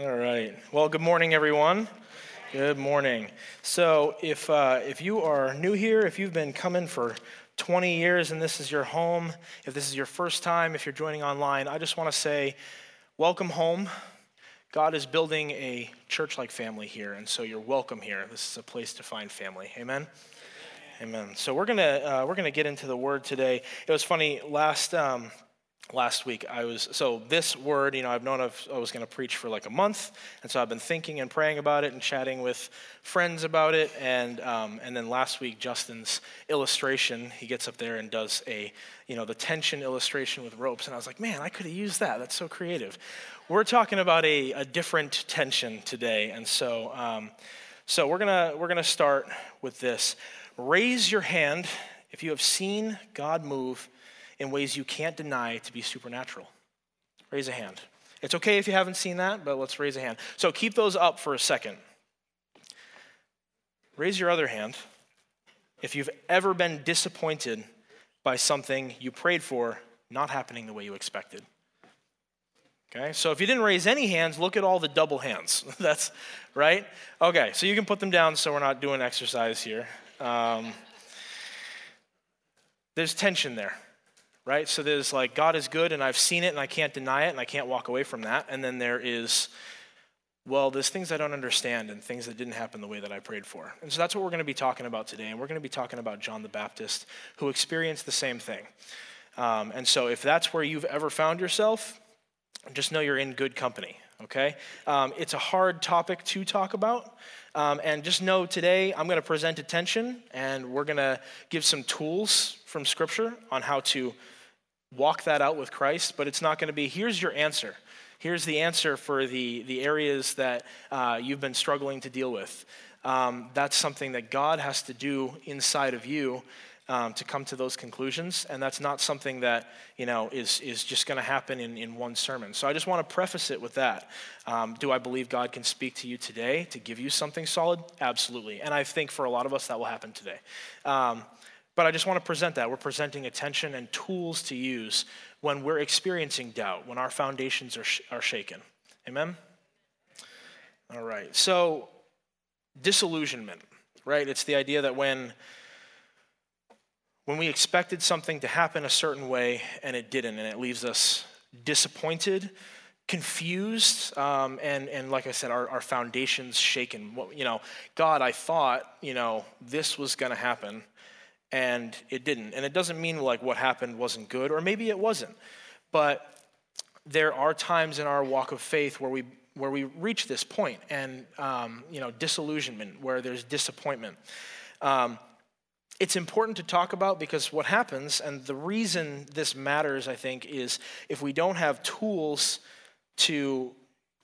All right. Well, good morning, everyone. Good morning. So, if uh, if you are new here, if you've been coming for 20 years and this is your home, if this is your first time, if you're joining online, I just want to say, welcome home. God is building a church-like family here, and so you're welcome here. This is a place to find family. Amen. Amen. So we're gonna uh, we're gonna get into the word today. It was funny last. Um, last week i was so this word you know i've known I've, i was going to preach for like a month and so i've been thinking and praying about it and chatting with friends about it and um, and then last week justin's illustration he gets up there and does a you know the tension illustration with ropes and i was like man i could have used that that's so creative. We're talking about a, a different tension today and so um, so we're gonna we're gonna start with this. Raise your hand if you have seen god move in ways you can't deny to be supernatural? Raise a hand. It's okay if you haven't seen that, but let's raise a hand. So keep those up for a second. Raise your other hand if you've ever been disappointed by something you prayed for not happening the way you expected. Okay, so if you didn't raise any hands, look at all the double hands. That's right. Okay, so you can put them down so we're not doing exercise here. Um, there's tension there right? So there's like, God is good and I've seen it and I can't deny it and I can't walk away from that. And then there is, well, there's things I don't understand and things that didn't happen the way that I prayed for. And so that's what we're going to be talking about today. And we're going to be talking about John the Baptist, who experienced the same thing. Um, and so if that's where you've ever found yourself, just know you're in good company, okay? Um, it's a hard topic to talk about. Um, and just know today I'm going to present attention and we're going to give some tools from Scripture on how to walk that out with Christ, but it's not going to be here's your answer. Here's the answer for the, the areas that uh, you've been struggling to deal with. Um, that's something that God has to do inside of you um, to come to those conclusions, and that's not something that you know is is just going to happen in, in one sermon. So I just want to preface it with that. Um, do I believe God can speak to you today to give you something solid? Absolutely, and I think for a lot of us that will happen today. Um, but I just want to present that. We're presenting attention and tools to use when we're experiencing doubt, when our foundations are, sh- are shaken. Amen? All right. So, disillusionment, right? It's the idea that when when we expected something to happen a certain way and it didn't, and it leaves us disappointed, confused, um, and, and like I said, our, our foundations shaken. What, You know, God, I thought, you know, this was going to happen, and it didn't. And it doesn't mean like what happened wasn't good, or maybe it wasn't. But there are times in our walk of faith where we where we reach this point and um, you know disillusionment, where there's disappointment. Um, it's important to talk about because what happens, and the reason this matters, I think, is if we don't have tools to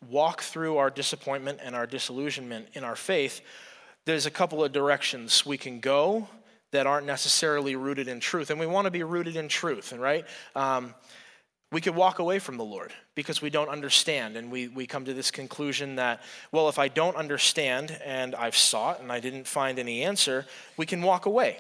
walk through our disappointment and our disillusionment in our faith, there's a couple of directions we can go that aren't necessarily rooted in truth. And we want to be rooted in truth, right? Um, we could walk away from the Lord because we don't understand. And we, we come to this conclusion that, well, if I don't understand and I've sought and I didn't find any answer, we can walk away.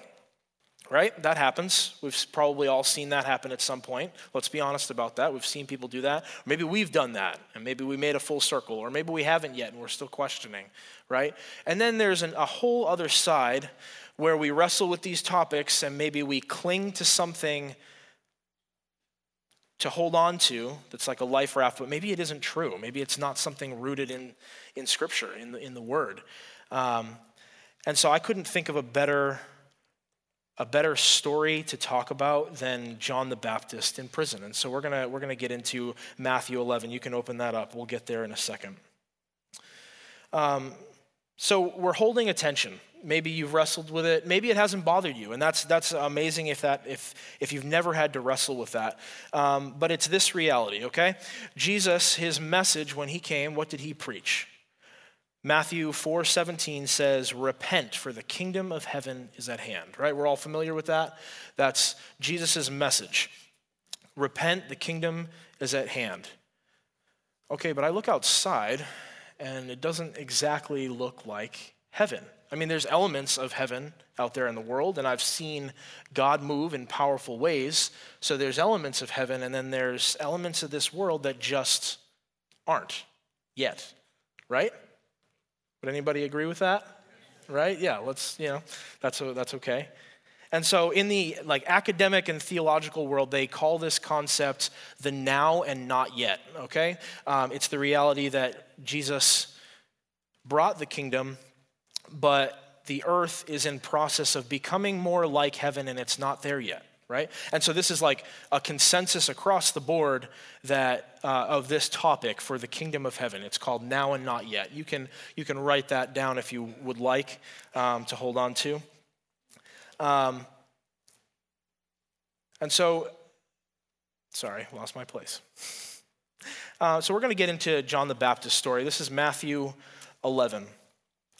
Right? That happens. We've probably all seen that happen at some point. Let's be honest about that. We've seen people do that. Maybe we've done that, and maybe we made a full circle, or maybe we haven't yet and we're still questioning, right? And then there's an, a whole other side where we wrestle with these topics and maybe we cling to something to hold on to that's like a life raft, but maybe it isn't true. Maybe it's not something rooted in, in Scripture, in the, in the Word. Um, and so I couldn't think of a better, a better story to talk about than John the Baptist in prison. And so we're going to we're gonna get into Matthew 11. You can open that up. We'll get there in a second. Um, so we're holding attention maybe you've wrestled with it maybe it hasn't bothered you and that's that's amazing if that if if you've never had to wrestle with that um, but it's this reality okay jesus his message when he came what did he preach matthew 4 17 says repent for the kingdom of heaven is at hand right we're all familiar with that that's jesus' message repent the kingdom is at hand okay but i look outside and it doesn't exactly look like heaven I mean, there's elements of heaven out there in the world, and I've seen God move in powerful ways. So there's elements of heaven, and then there's elements of this world that just aren't yet. right? Would anybody agree with that? Right? Yeah, let's, you know, that's, that's okay. And so in the like academic and theological world, they call this concept the now and not yet, okay? Um, it's the reality that Jesus brought the kingdom, but the earth is in process of becoming more like heaven and it's not there yet right? And so this is like a consensus across the board that uh, of this topic for the kingdom of heaven. It's called now and not yet. You can you can write that down if you would like um, to hold on to. Um, and so sorry lost my place. Uh, so we're going to get into john the baptist story. This is matthew 11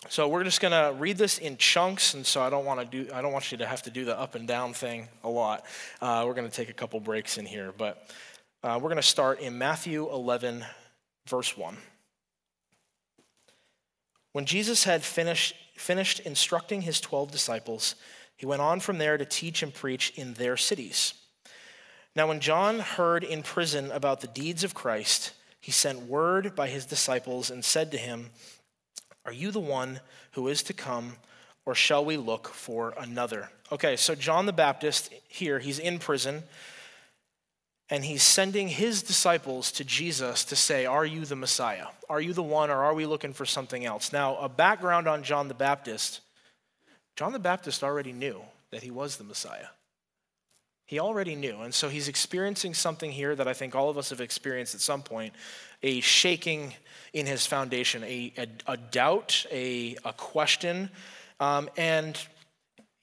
so we're just going to read this in chunks, and so I don't want to do. I don't want you to have to do the up and down thing a lot. Uh, we're going to take a couple breaks in here, but uh, we're going to start in Matthew 11, verse 1. When Jesus had finished, finished instructing his 12 disciples, he went on from there to teach and preach in their cities. Now, when John heard in prison about the deeds of Christ, he sent word by his disciples and said to him, are you the one who is to come, or shall we look for another? Okay, so John the Baptist here, he's in prison, and he's sending his disciples to Jesus to say, Are you the Messiah? Are you the one, or are we looking for something else? Now, a background on John the Baptist John the Baptist already knew that he was the Messiah. He already knew. And so he's experiencing something here that I think all of us have experienced at some point a shaking in his foundation, a, a, a doubt, a, a question. Um, and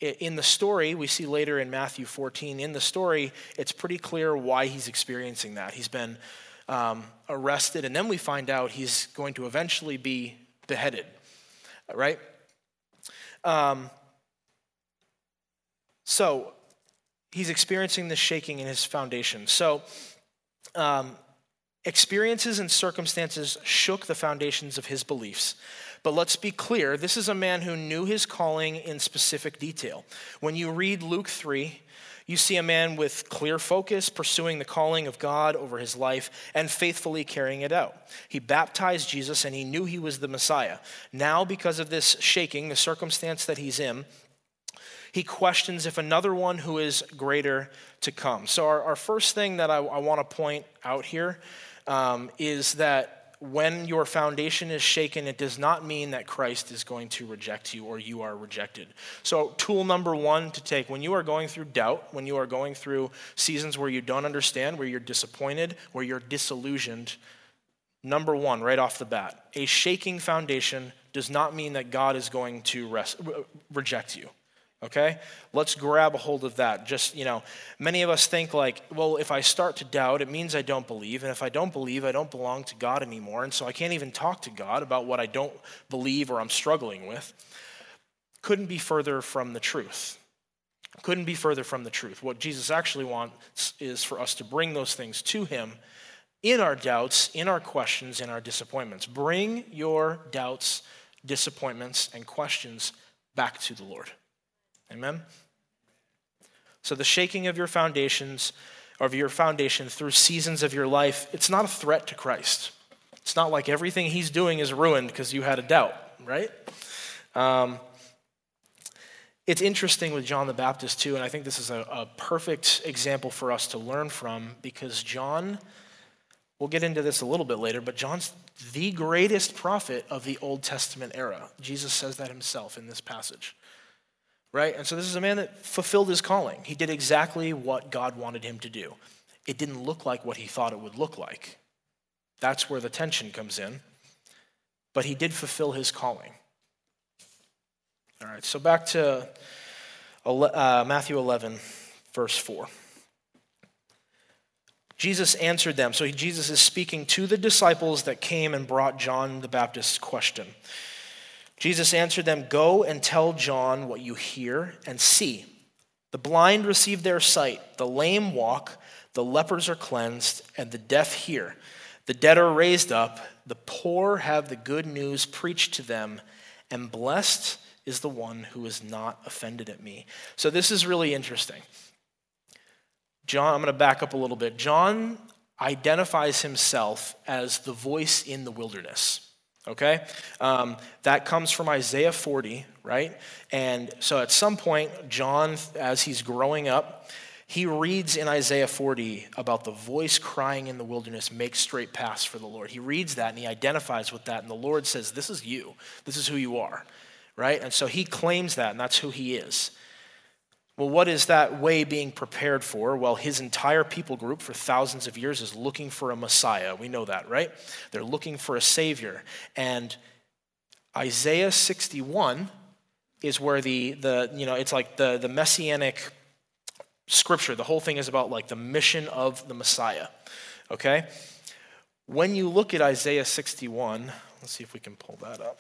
in the story, we see later in Matthew 14, in the story, it's pretty clear why he's experiencing that. He's been um, arrested, and then we find out he's going to eventually be beheaded, right? Um, so, he's experiencing this shaking in his foundation. So, um, experiences and circumstances shook the foundations of his beliefs. But let's be clear this is a man who knew his calling in specific detail. When you read Luke 3, you see a man with clear focus, pursuing the calling of God over his life and faithfully carrying it out. He baptized Jesus and he knew he was the Messiah. Now, because of this shaking, the circumstance that he's in, he questions if another one who is greater to come. So, our, our first thing that I, I want to point out here um, is that when your foundation is shaken, it does not mean that Christ is going to reject you or you are rejected. So, tool number one to take when you are going through doubt, when you are going through seasons where you don't understand, where you're disappointed, where you're disillusioned, number one, right off the bat, a shaking foundation does not mean that God is going to rest, reject you okay? Let's grab a hold of that. Just you know many of us think like well if i start to doubt it means i don't believe and if i don't believe i don't belong to god anymore and so i can't even talk to god about what i don't believe or i'm struggling with. Couldn't be further from the truth. Couldn't be further from the truth. What jesus actually wants is for us to bring those things to him in our doubts in our questions in our disappointments. Bring your doubts disappointments and questions back to the lord Amen? So the shaking of your foundations, of your foundation through seasons of your life, it's not a threat to Christ. It's not like everything he's doing is ruined because you had a doubt, right? Um, it's interesting with John the Baptist, too, and I think this is a, a perfect example for us to learn from because John, we'll get into this a little bit later, but John's the greatest prophet of the Old Testament era. Jesus says that himself in this passage right? And so this is a man that fulfilled his calling. He did exactly what God wanted him to do. It didn't look like what he thought it would look like. That's where the tension comes in. But he did fulfill his calling. All right, so back to uh, Matthew 11, verse 4. Jesus answered them. So Jesus is speaking to the disciples that came and brought John the Baptist's question. Jesus answered them, Go and tell John what you hear and see. The blind receive their sight, the lame walk, the lepers are cleansed, and the deaf hear. The dead are raised up, the poor have the good news preached to them, and blessed is the one who is not offended at me. So this is really interesting. John, I'm going to back up a little bit. John identifies himself as the voice in the wilderness. Okay? Um, that comes from Isaiah 40, right? And so at some point, John, as he's growing up, he reads in Isaiah 40 about the voice crying in the wilderness, make straight paths for the Lord. He reads that and he identifies with that, and the Lord says, This is you. This is who you are, right? And so he claims that, and that's who he is. Well, what is that way being prepared for? Well, his entire people group for thousands of years is looking for a Messiah. We know that, right? They're looking for a Savior. And Isaiah 61 is where the, the you know, it's like the, the messianic scripture. The whole thing is about like the mission of the Messiah. Okay? When you look at Isaiah 61, let's see if we can pull that up.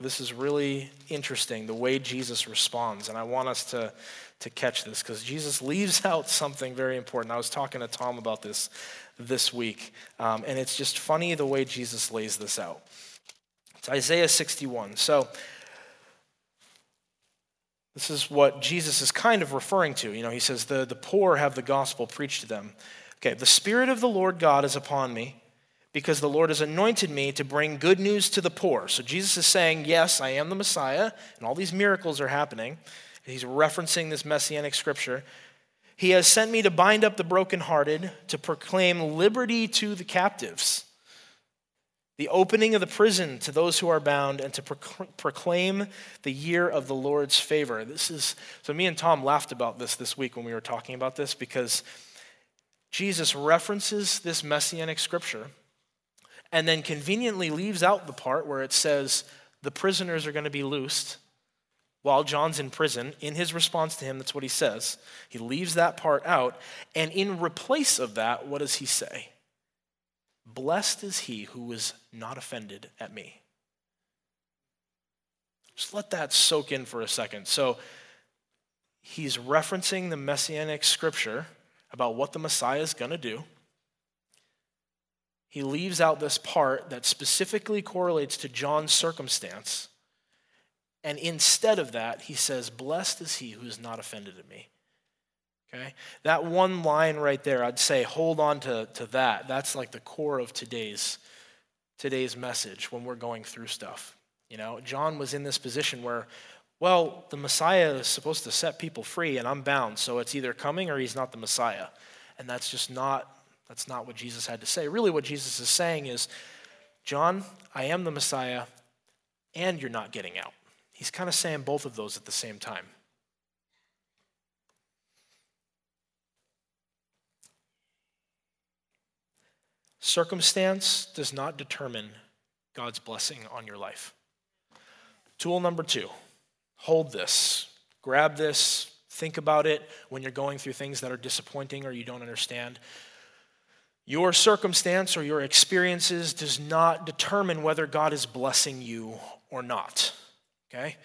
This is really interesting, the way Jesus responds. And I want us to, to catch this because Jesus leaves out something very important. I was talking to Tom about this this week, um, and it's just funny the way Jesus lays this out. It's Isaiah 61. So, this is what Jesus is kind of referring to. You know, he says, the, the poor have the gospel preached to them. Okay, the Spirit of the Lord God is upon me because the Lord has anointed me to bring good news to the poor. So Jesus is saying, Yes, I am the Messiah, and all these miracles are happening. He's referencing this messianic scripture. He has sent me to bind up the brokenhearted, to proclaim liberty to the captives the opening of the prison to those who are bound, and to proclaim the year of the Lord's favor. This is so. Me and Tom laughed about this this week when we were talking about this because Jesus references this messianic scripture and then conveniently leaves out the part where it says the prisoners are going to be loosed while John's in prison. In his response to him, that's what he says. He leaves that part out, and in replace of that, what does he say? Blessed is he who is not offended at me. Just let that soak in for a second. So he's referencing the messianic scripture about what the Messiah is going to do. He leaves out this part that specifically correlates to John's circumstance. And instead of that, he says, Blessed is he who is not offended at me. Okay? That one line right there, I'd say hold on to, to that. That's like the core of today's, today's message when we're going through stuff. You know, John was in this position where, well, the Messiah is supposed to set people free and I'm bound, so it's either coming or he's not the Messiah. And that's just not that's not what Jesus had to say. Really what Jesus is saying is, John, I am the Messiah and you're not getting out. He's kind of saying both of those at the same time. Circumstance does not determine God's blessing on your life. Tool number two hold this, grab this, think about it when you're going through things that are disappointing or you don't understand. Your circumstance or your experiences does not determine whether God is blessing you or not. Okay?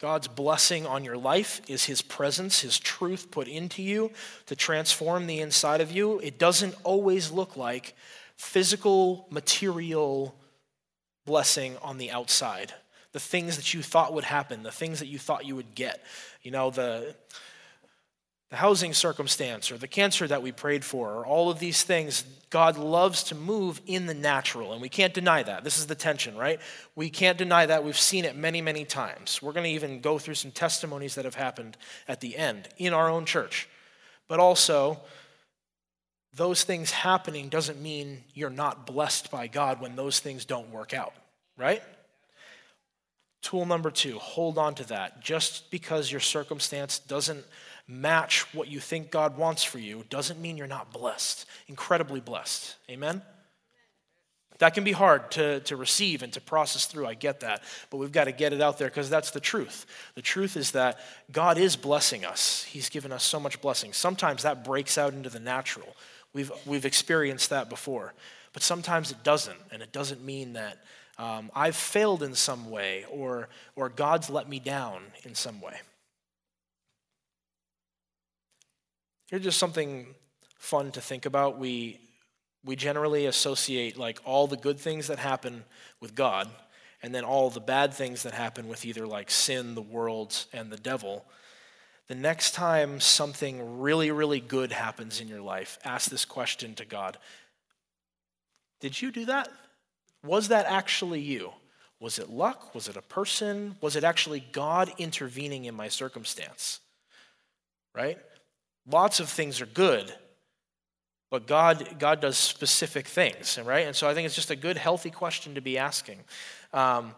God's blessing on your life is His presence, His truth put into you to transform the inside of you. It doesn't always look like physical, material blessing on the outside. The things that you thought would happen, the things that you thought you would get. You know, the, the housing circumstance or the cancer that we prayed for, or all of these things, God loves to move in the natural, and we can't deny that. This is the tension, right? We can't deny that. We've seen it many, many times. We're going to even go through some testimonies that have happened at the end in our own church. But also, those things happening doesn't mean you're not blessed by God when those things don't work out, right? Tool number two, hold on to that. Just because your circumstance doesn't match what you think God wants for you doesn't mean you're not blessed, incredibly blessed. Amen? That can be hard to, to receive and to process through. I get that. But we've got to get it out there because that's the truth. The truth is that God is blessing us, He's given us so much blessing. Sometimes that breaks out into the natural. We've, we've experienced that before. But sometimes it doesn't, and it doesn't mean that um, I've failed in some way or, or God's let me down in some way. Here's just something fun to think about. We, we generally associate like all the good things that happen with God and then all the bad things that happen with either like sin, the world, and the devil. The next time something really, really good happens in your life, ask this question to God Did you do that? Was that actually you? Was it luck? Was it a person? Was it actually God intervening in my circumstance? Right? Lots of things are good, but God, God does specific things, right? And so I think it's just a good, healthy question to be asking. Um,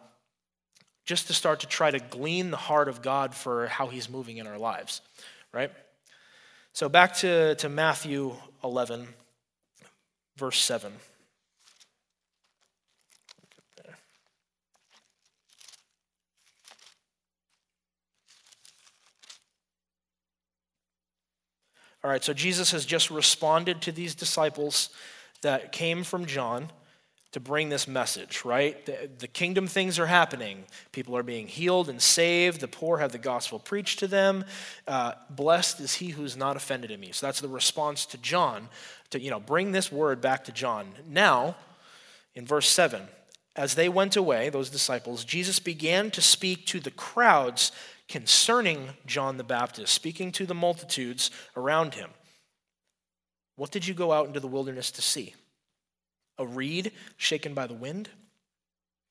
just to start to try to glean the heart of God for how he's moving in our lives, right? So back to, to Matthew 11, verse 7. All right, so Jesus has just responded to these disciples that came from John to bring this message, right? The, the, kingdom things are happening. People are being healed and saved. The poor have the gospel preached to them. Uh, blessed is he who's not offended in me. So that's the response to John to, you know, bring this word back to John. Now, in verse 7, as they went away, those disciples, Jesus began to speak to the crowds concerning John the Baptist, speaking to the multitudes around him. What did you go out into the wilderness to see? A reed shaken by the wind?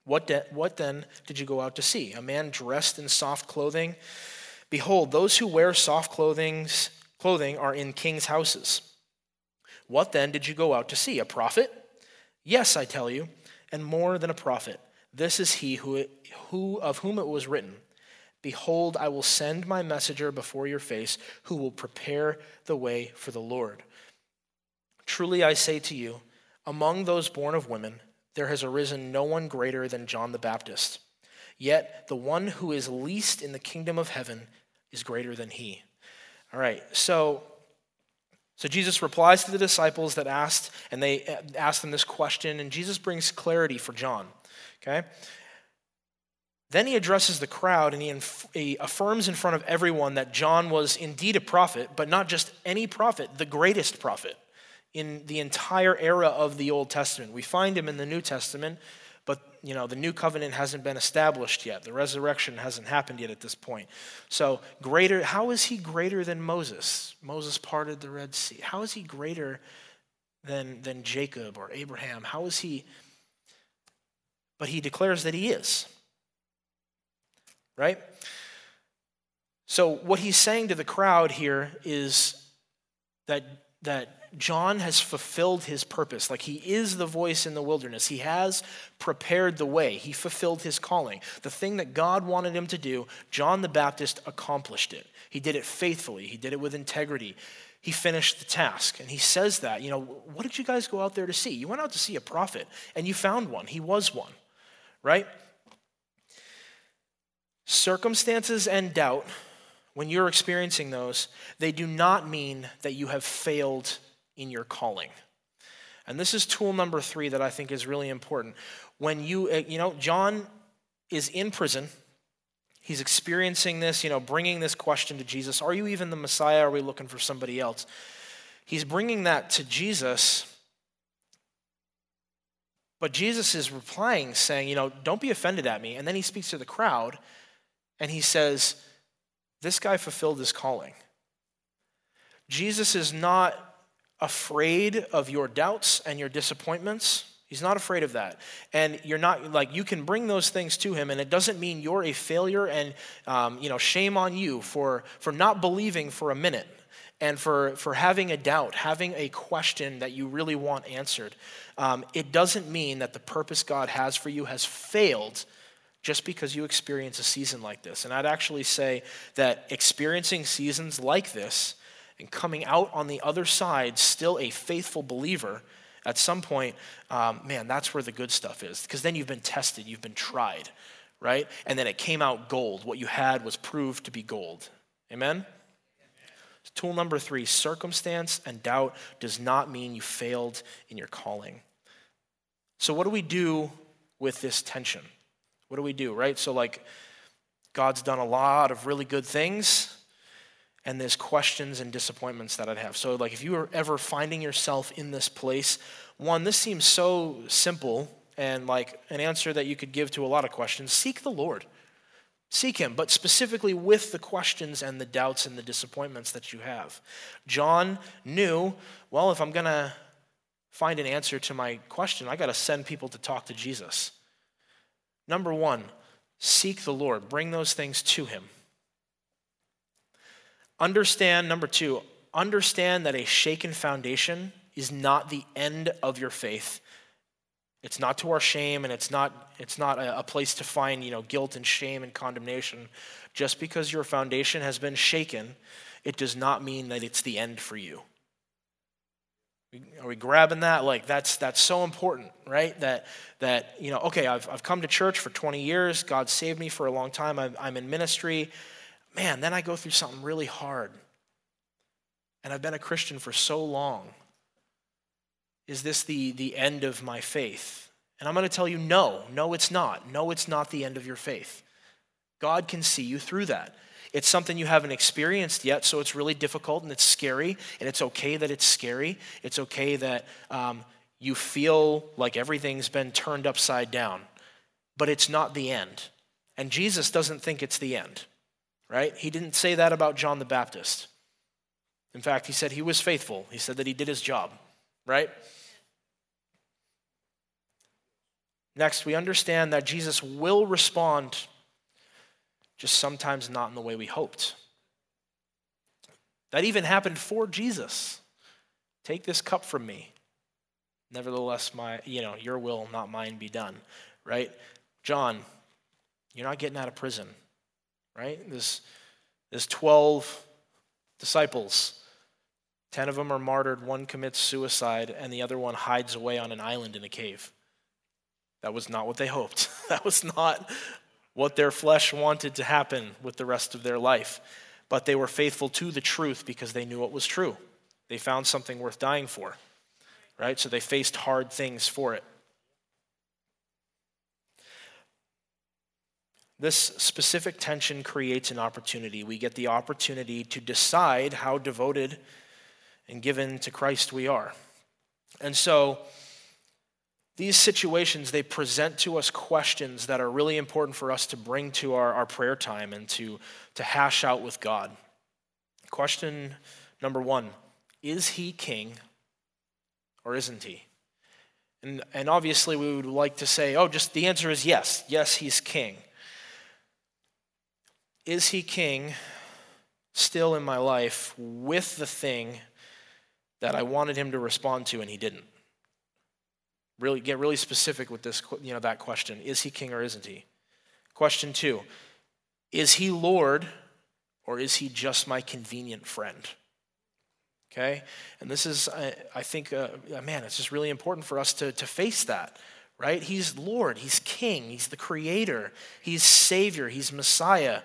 What, de- what then did you go out to see? A man dressed in soft clothing? Behold, those who wear soft clothings, clothing are in kings' houses. What then did you go out to see? A prophet? Yes, I tell you, and more than a prophet. This is he who, who of whom it was written. Behold, I will send my messenger before your face, who will prepare the way for the Lord. Truly I say to you, among those born of women, there has arisen no one greater than John the Baptist. Yet the one who is least in the kingdom of heaven is greater than he. All right, so so Jesus replies to the disciples that asked, and they asked them this question, and Jesus brings clarity for John. Okay? Then he addresses the crowd and he, inf- he, affirms in front of everyone that John was indeed a prophet, but not just any prophet, the greatest prophet in the entire era of the Old Testament. We find him in the New Testament, but you know, the new covenant hasn't been established yet. The resurrection hasn't happened yet at this point. So, greater how is he greater than Moses? Moses parted the Red Sea. How is he greater than than Jacob or Abraham? How is he But he declares that he is right? So, what he's saying to the crowd here is that, that John has fulfilled his purpose. Like he is the voice in the wilderness. He has prepared the way. He fulfilled his calling. The thing that God wanted him to do, John the Baptist accomplished it. He did it faithfully, he did it with integrity. He finished the task. And he says that, you know, what did you guys go out there to see? You went out to see a prophet, and you found one. He was one, right? Circumstances and doubt, when you're experiencing those, they do not mean that you have failed in your calling. And this is tool number three that I think is really important. When you, uh, you know, John is in prison. He's experiencing this, you know, bringing this question to Jesus Are you even the Messiah? Are we looking for somebody else? He's bringing that to Jesus. But Jesus is replying, saying, You know, don't be offended at me. And then he speaks to the crowd and he says, This guy fulfilled his calling. Jesus is not afraid of your doubts and your disappointments. He's not afraid of that. And you're not, like, you can bring those things to him, and it doesn't mean you're a failure and, um, you know, shame on you for, for not believing for a minute and for, for having a doubt, having a question that you really want answered. Um, it doesn't mean that the purpose God has for you has failed just because you experience a season like this. And I'd actually say that experiencing seasons like this and coming out on the other side still a faithful believer at some point, um, man, that's where the good stuff is. Because then you've been tested, you've been tried, right? And then it came out gold. What you had was proved to be gold. Amen? Tool number three circumstance and doubt does not mean you failed in your calling. So, what do we do with this tension? What do we do, right? So, like, God's done a lot of really good things, and there's questions and disappointments that I'd have. So, like, if you are ever finding yourself in this place, one, this seems so simple and like an answer that you could give to a lot of questions seek the Lord. Seek Him, but specifically with the questions and the doubts and the disappointments that you have. John knew, well, if I'm going to find an answer to my question, I got to send people to talk to Jesus. Number one, seek the Lord, bring those things to Him. Understand, number two, understand that a shaken foundation is not the end of your faith. It's not to our shame, and it's not, it's not a, place to find you know, guilt and shame and condemnation. Just because your foundation has been shaken, it does not mean that it's the end for you. Are we grabbing that? Like that's that's so important, right? That that you know, okay, I've I've come to church for 20 years. God saved me for a long time. I'm, I'm in ministry. Man, then I go through something really hard, and I've been a Christian for so long. Is this the the end of my faith? And I'm going to tell you, no, no, it's not. No, it's not the end of your faith. God can see you through that. It's something you haven't experienced yet, so it's really difficult and it's scary, and it's okay that it's scary. It's okay that um, you feel like everything's been turned upside down, but it's not the end. And Jesus doesn't think it's the end, right? He didn't say that about John the Baptist. In fact, he said he was faithful, he said that he did his job, right? Next, we understand that Jesus will respond just sometimes not in the way we hoped. That even happened for Jesus. Take this cup from me. Nevertheless, my, you know, your will, not mine, be done. Right? John, you're not getting out of prison. Right? There's, there's 12 disciples. 10 of them are martyred, one commits suicide, and the other one hides away on an island in a cave. That was not what they hoped. That was not what their flesh wanted to happen with the rest of their life. But they were faithful to the truth because they knew it was true. They found something worth dying for, right? So they faced hard things for it. This specific tension creates an opportunity. We get the opportunity to decide how devoted and given to Christ we are. And so, these situations, they present to us questions that are really important for us to bring to our, our prayer time and to, to hash out with God. Question number one Is he king or isn't he? And, and obviously, we would like to say, oh, just the answer is yes. Yes, he's king. Is he king still in my life with the thing that I wanted him to respond to and he didn't? Really get really specific with this, you know, that question. Is he king or isn't he? Question two, is he Lord or is he just my convenient friend? Okay? And this is, I think, uh, man, it's just really important for us to, to face that, right? He's Lord, He's King, He's the Creator, He's Savior, He's Messiah.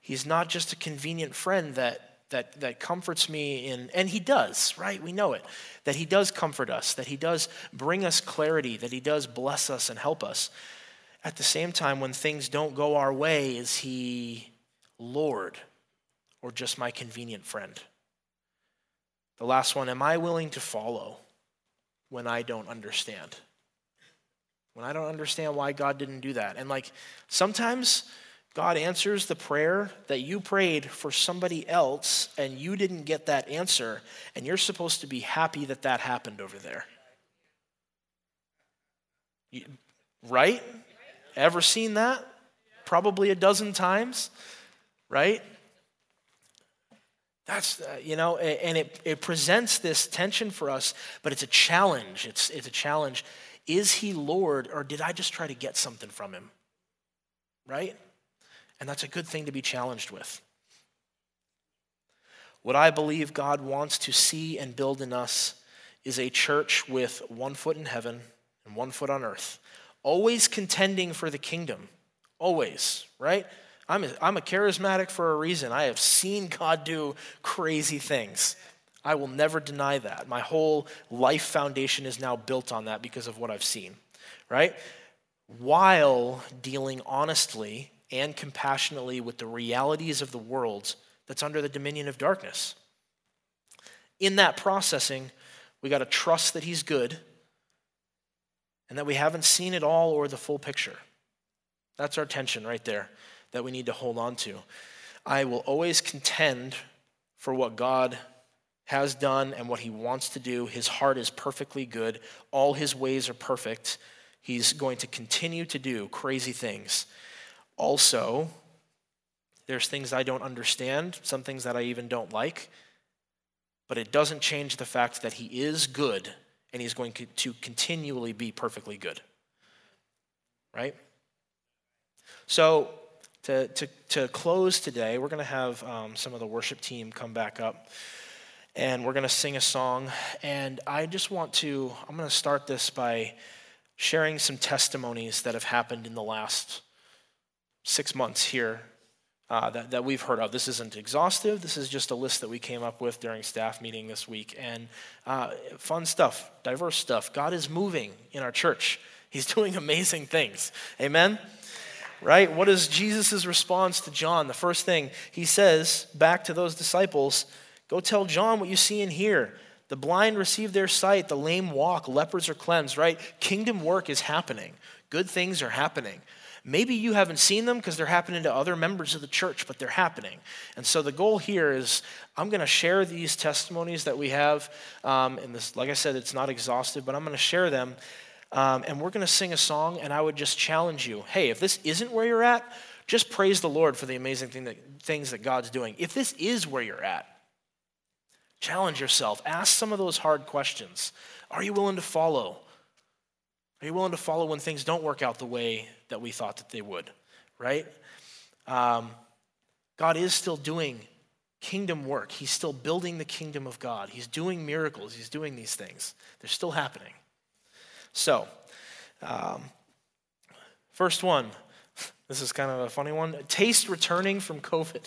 He's not just a convenient friend that that, that comforts me in, and he does, right? We know it, that he does comfort us, that he does bring us clarity, that he does bless us and help us. At the same time, when things don't go our way, is he Lord or just my convenient friend? The last one, am I willing to follow when I don't understand? When I don't understand why God didn't do that. And like sometimes, God answers the prayer that you prayed for somebody else and you didn't get that answer, and you're supposed to be happy that that happened over there. right? Ever seen that? Probably a dozen times, right? That's, uh, you know, and it, it presents this tension for us, but it's a challenge. It's, it's a challenge. Is he Lord, or did I just try to get something from him? Right? And that's a good thing to be challenged with. What I believe God wants to see and build in us is a church with one foot in heaven and one foot on earth, always contending for the kingdom. Always, right? I'm a, I'm a charismatic for a reason. I have seen God do crazy things. I will never deny that. My whole life foundation is now built on that because of what I've seen, right? While dealing honestly and compassionately with the realities of the world that's under the dominion of darkness. In that processing, we got to trust that He's good and that we haven't seen it all or the full picture. That's our tension right there that we need to hold on to. I will always contend for what God has done and what he wants to do. His heart is perfectly good, all his ways are perfect. He's going to continue to do crazy things. Also, there's things I don't understand, some things that I even don't like, but it doesn't change the fact that he is good and he's going to continually be perfectly good. Right? So, to, to, to close today, we're going to have um, some of the worship team come back up and we're going to sing a song. And I just want to, I'm going to start this by sharing some testimonies that have happened in the last six months here uh, that, that we've heard of. This isn't exhaustive. This is just a list that we came up with during staff meeting this week. And uh, fun stuff, diverse stuff. God is moving in our church, He's doing amazing things. Amen? Right? What is Jesus' response to John? The first thing he says back to those disciples Go tell John what you see and hear. The blind receive their sight, the lame walk, lepers are cleansed, right? Kingdom work is happening. Good things are happening. Maybe you haven't seen them because they're happening to other members of the church, but they're happening. And so the goal here is I'm going to share these testimonies that we have. Um, and this, like I said, it's not exhaustive, but I'm going to share them. Um, and we're going to sing a song. And I would just challenge you hey, if this isn't where you're at, just praise the Lord for the amazing thing that, things that God's doing. If this is where you're at, challenge yourself. Ask some of those hard questions. Are you willing to follow? Are you willing to follow when things don't work out the way that we thought that they would, right? Um, God is still doing kingdom work. He's still building the kingdom of God. He's doing miracles. He's doing these things. They're still happening. So, um, first one. This is kind of a funny one. Taste returning from COVID.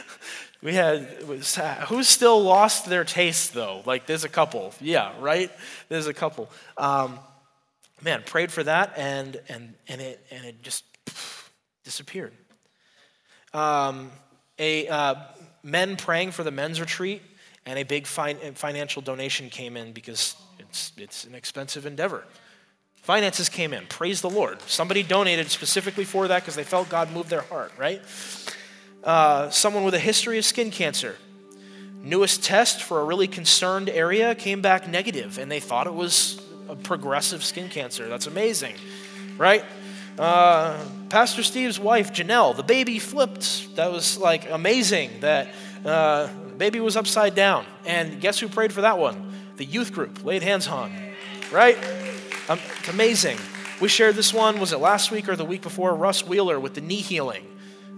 we had who's still lost their taste though? Like there's a couple. Yeah, right. There's a couple. Um, man, prayed for that, and and and it and it just disappeared. Um, a uh, men praying for the men's retreat, and a big fin- financial donation came in because it's it's an expensive endeavor. Finances came in. Praise the Lord. Somebody donated specifically for that because they felt God moved their heart. Right. Uh, someone with a history of skin cancer. Newest test for a really concerned area came back negative, and they thought it was a progressive skin cancer. That's amazing, right? Uh, Pastor Steve's wife, Janelle, the baby flipped. That was like amazing that uh, baby was upside down. And guess who prayed for that one? The youth group laid hands on, right? Um, it's amazing. We shared this one, was it last week or the week before? Russ Wheeler with the knee healing,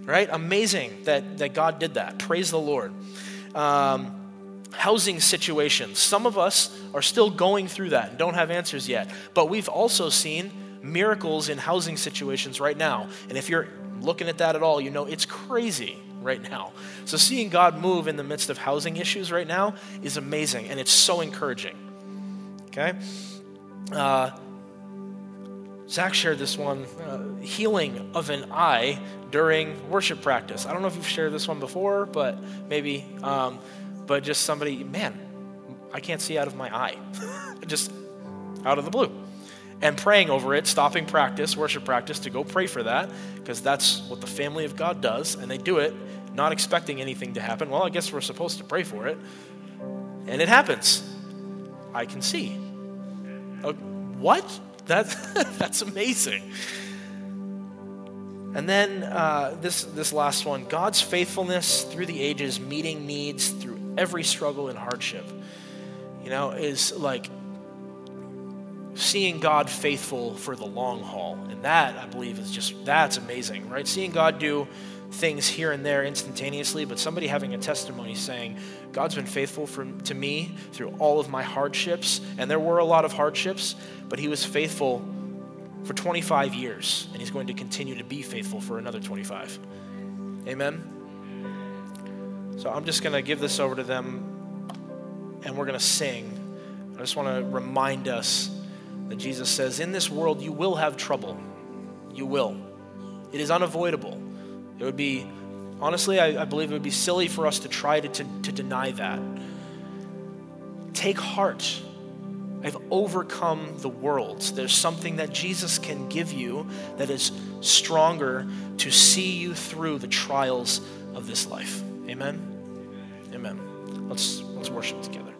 right? Amazing that, that God did that. Praise the Lord. Um, housing situations. Some of us are still going through that and don't have answers yet. But we've also seen miracles in housing situations right now. And if you're looking at that at all, you know it's crazy right now. So seeing God move in the midst of housing issues right now is amazing and it's so encouraging. Okay? Uh, Zach shared this one uh, healing of an eye during worship practice. I don't know if you've shared this one before, but maybe. Um, but just somebody, man, I can't see out of my eye. just out of the blue. And praying over it, stopping practice, worship practice, to go pray for that, because that's what the family of God does, and they do it not expecting anything to happen. Well, I guess we're supposed to pray for it. And it happens. I can see. Uh, what? That, that's amazing. And then uh, this, this last one God's faithfulness through the ages, meeting needs through every struggle and hardship, you know, is like seeing God faithful for the long haul. And that, I believe, is just, that's amazing, right? Seeing God do things here and there instantaneously, but somebody having a testimony saying, God's been faithful for, to me through all of my hardships. And there were a lot of hardships, but He was faithful for 25 years, and He's going to continue to be faithful for another 25. Amen. So I'm just going to give this over to them and we're going to sing. I just want to remind us that Jesus says, In this world you will have trouble. You will. It is unavoidable. It would be, honestly, I, I believe it would be silly for us to try to, to, to deny that. Take heart. I've overcome the world. There's something that Jesus can give you that is stronger to see you through the trials of this life. Amen? Amen. Let's Let's worship together.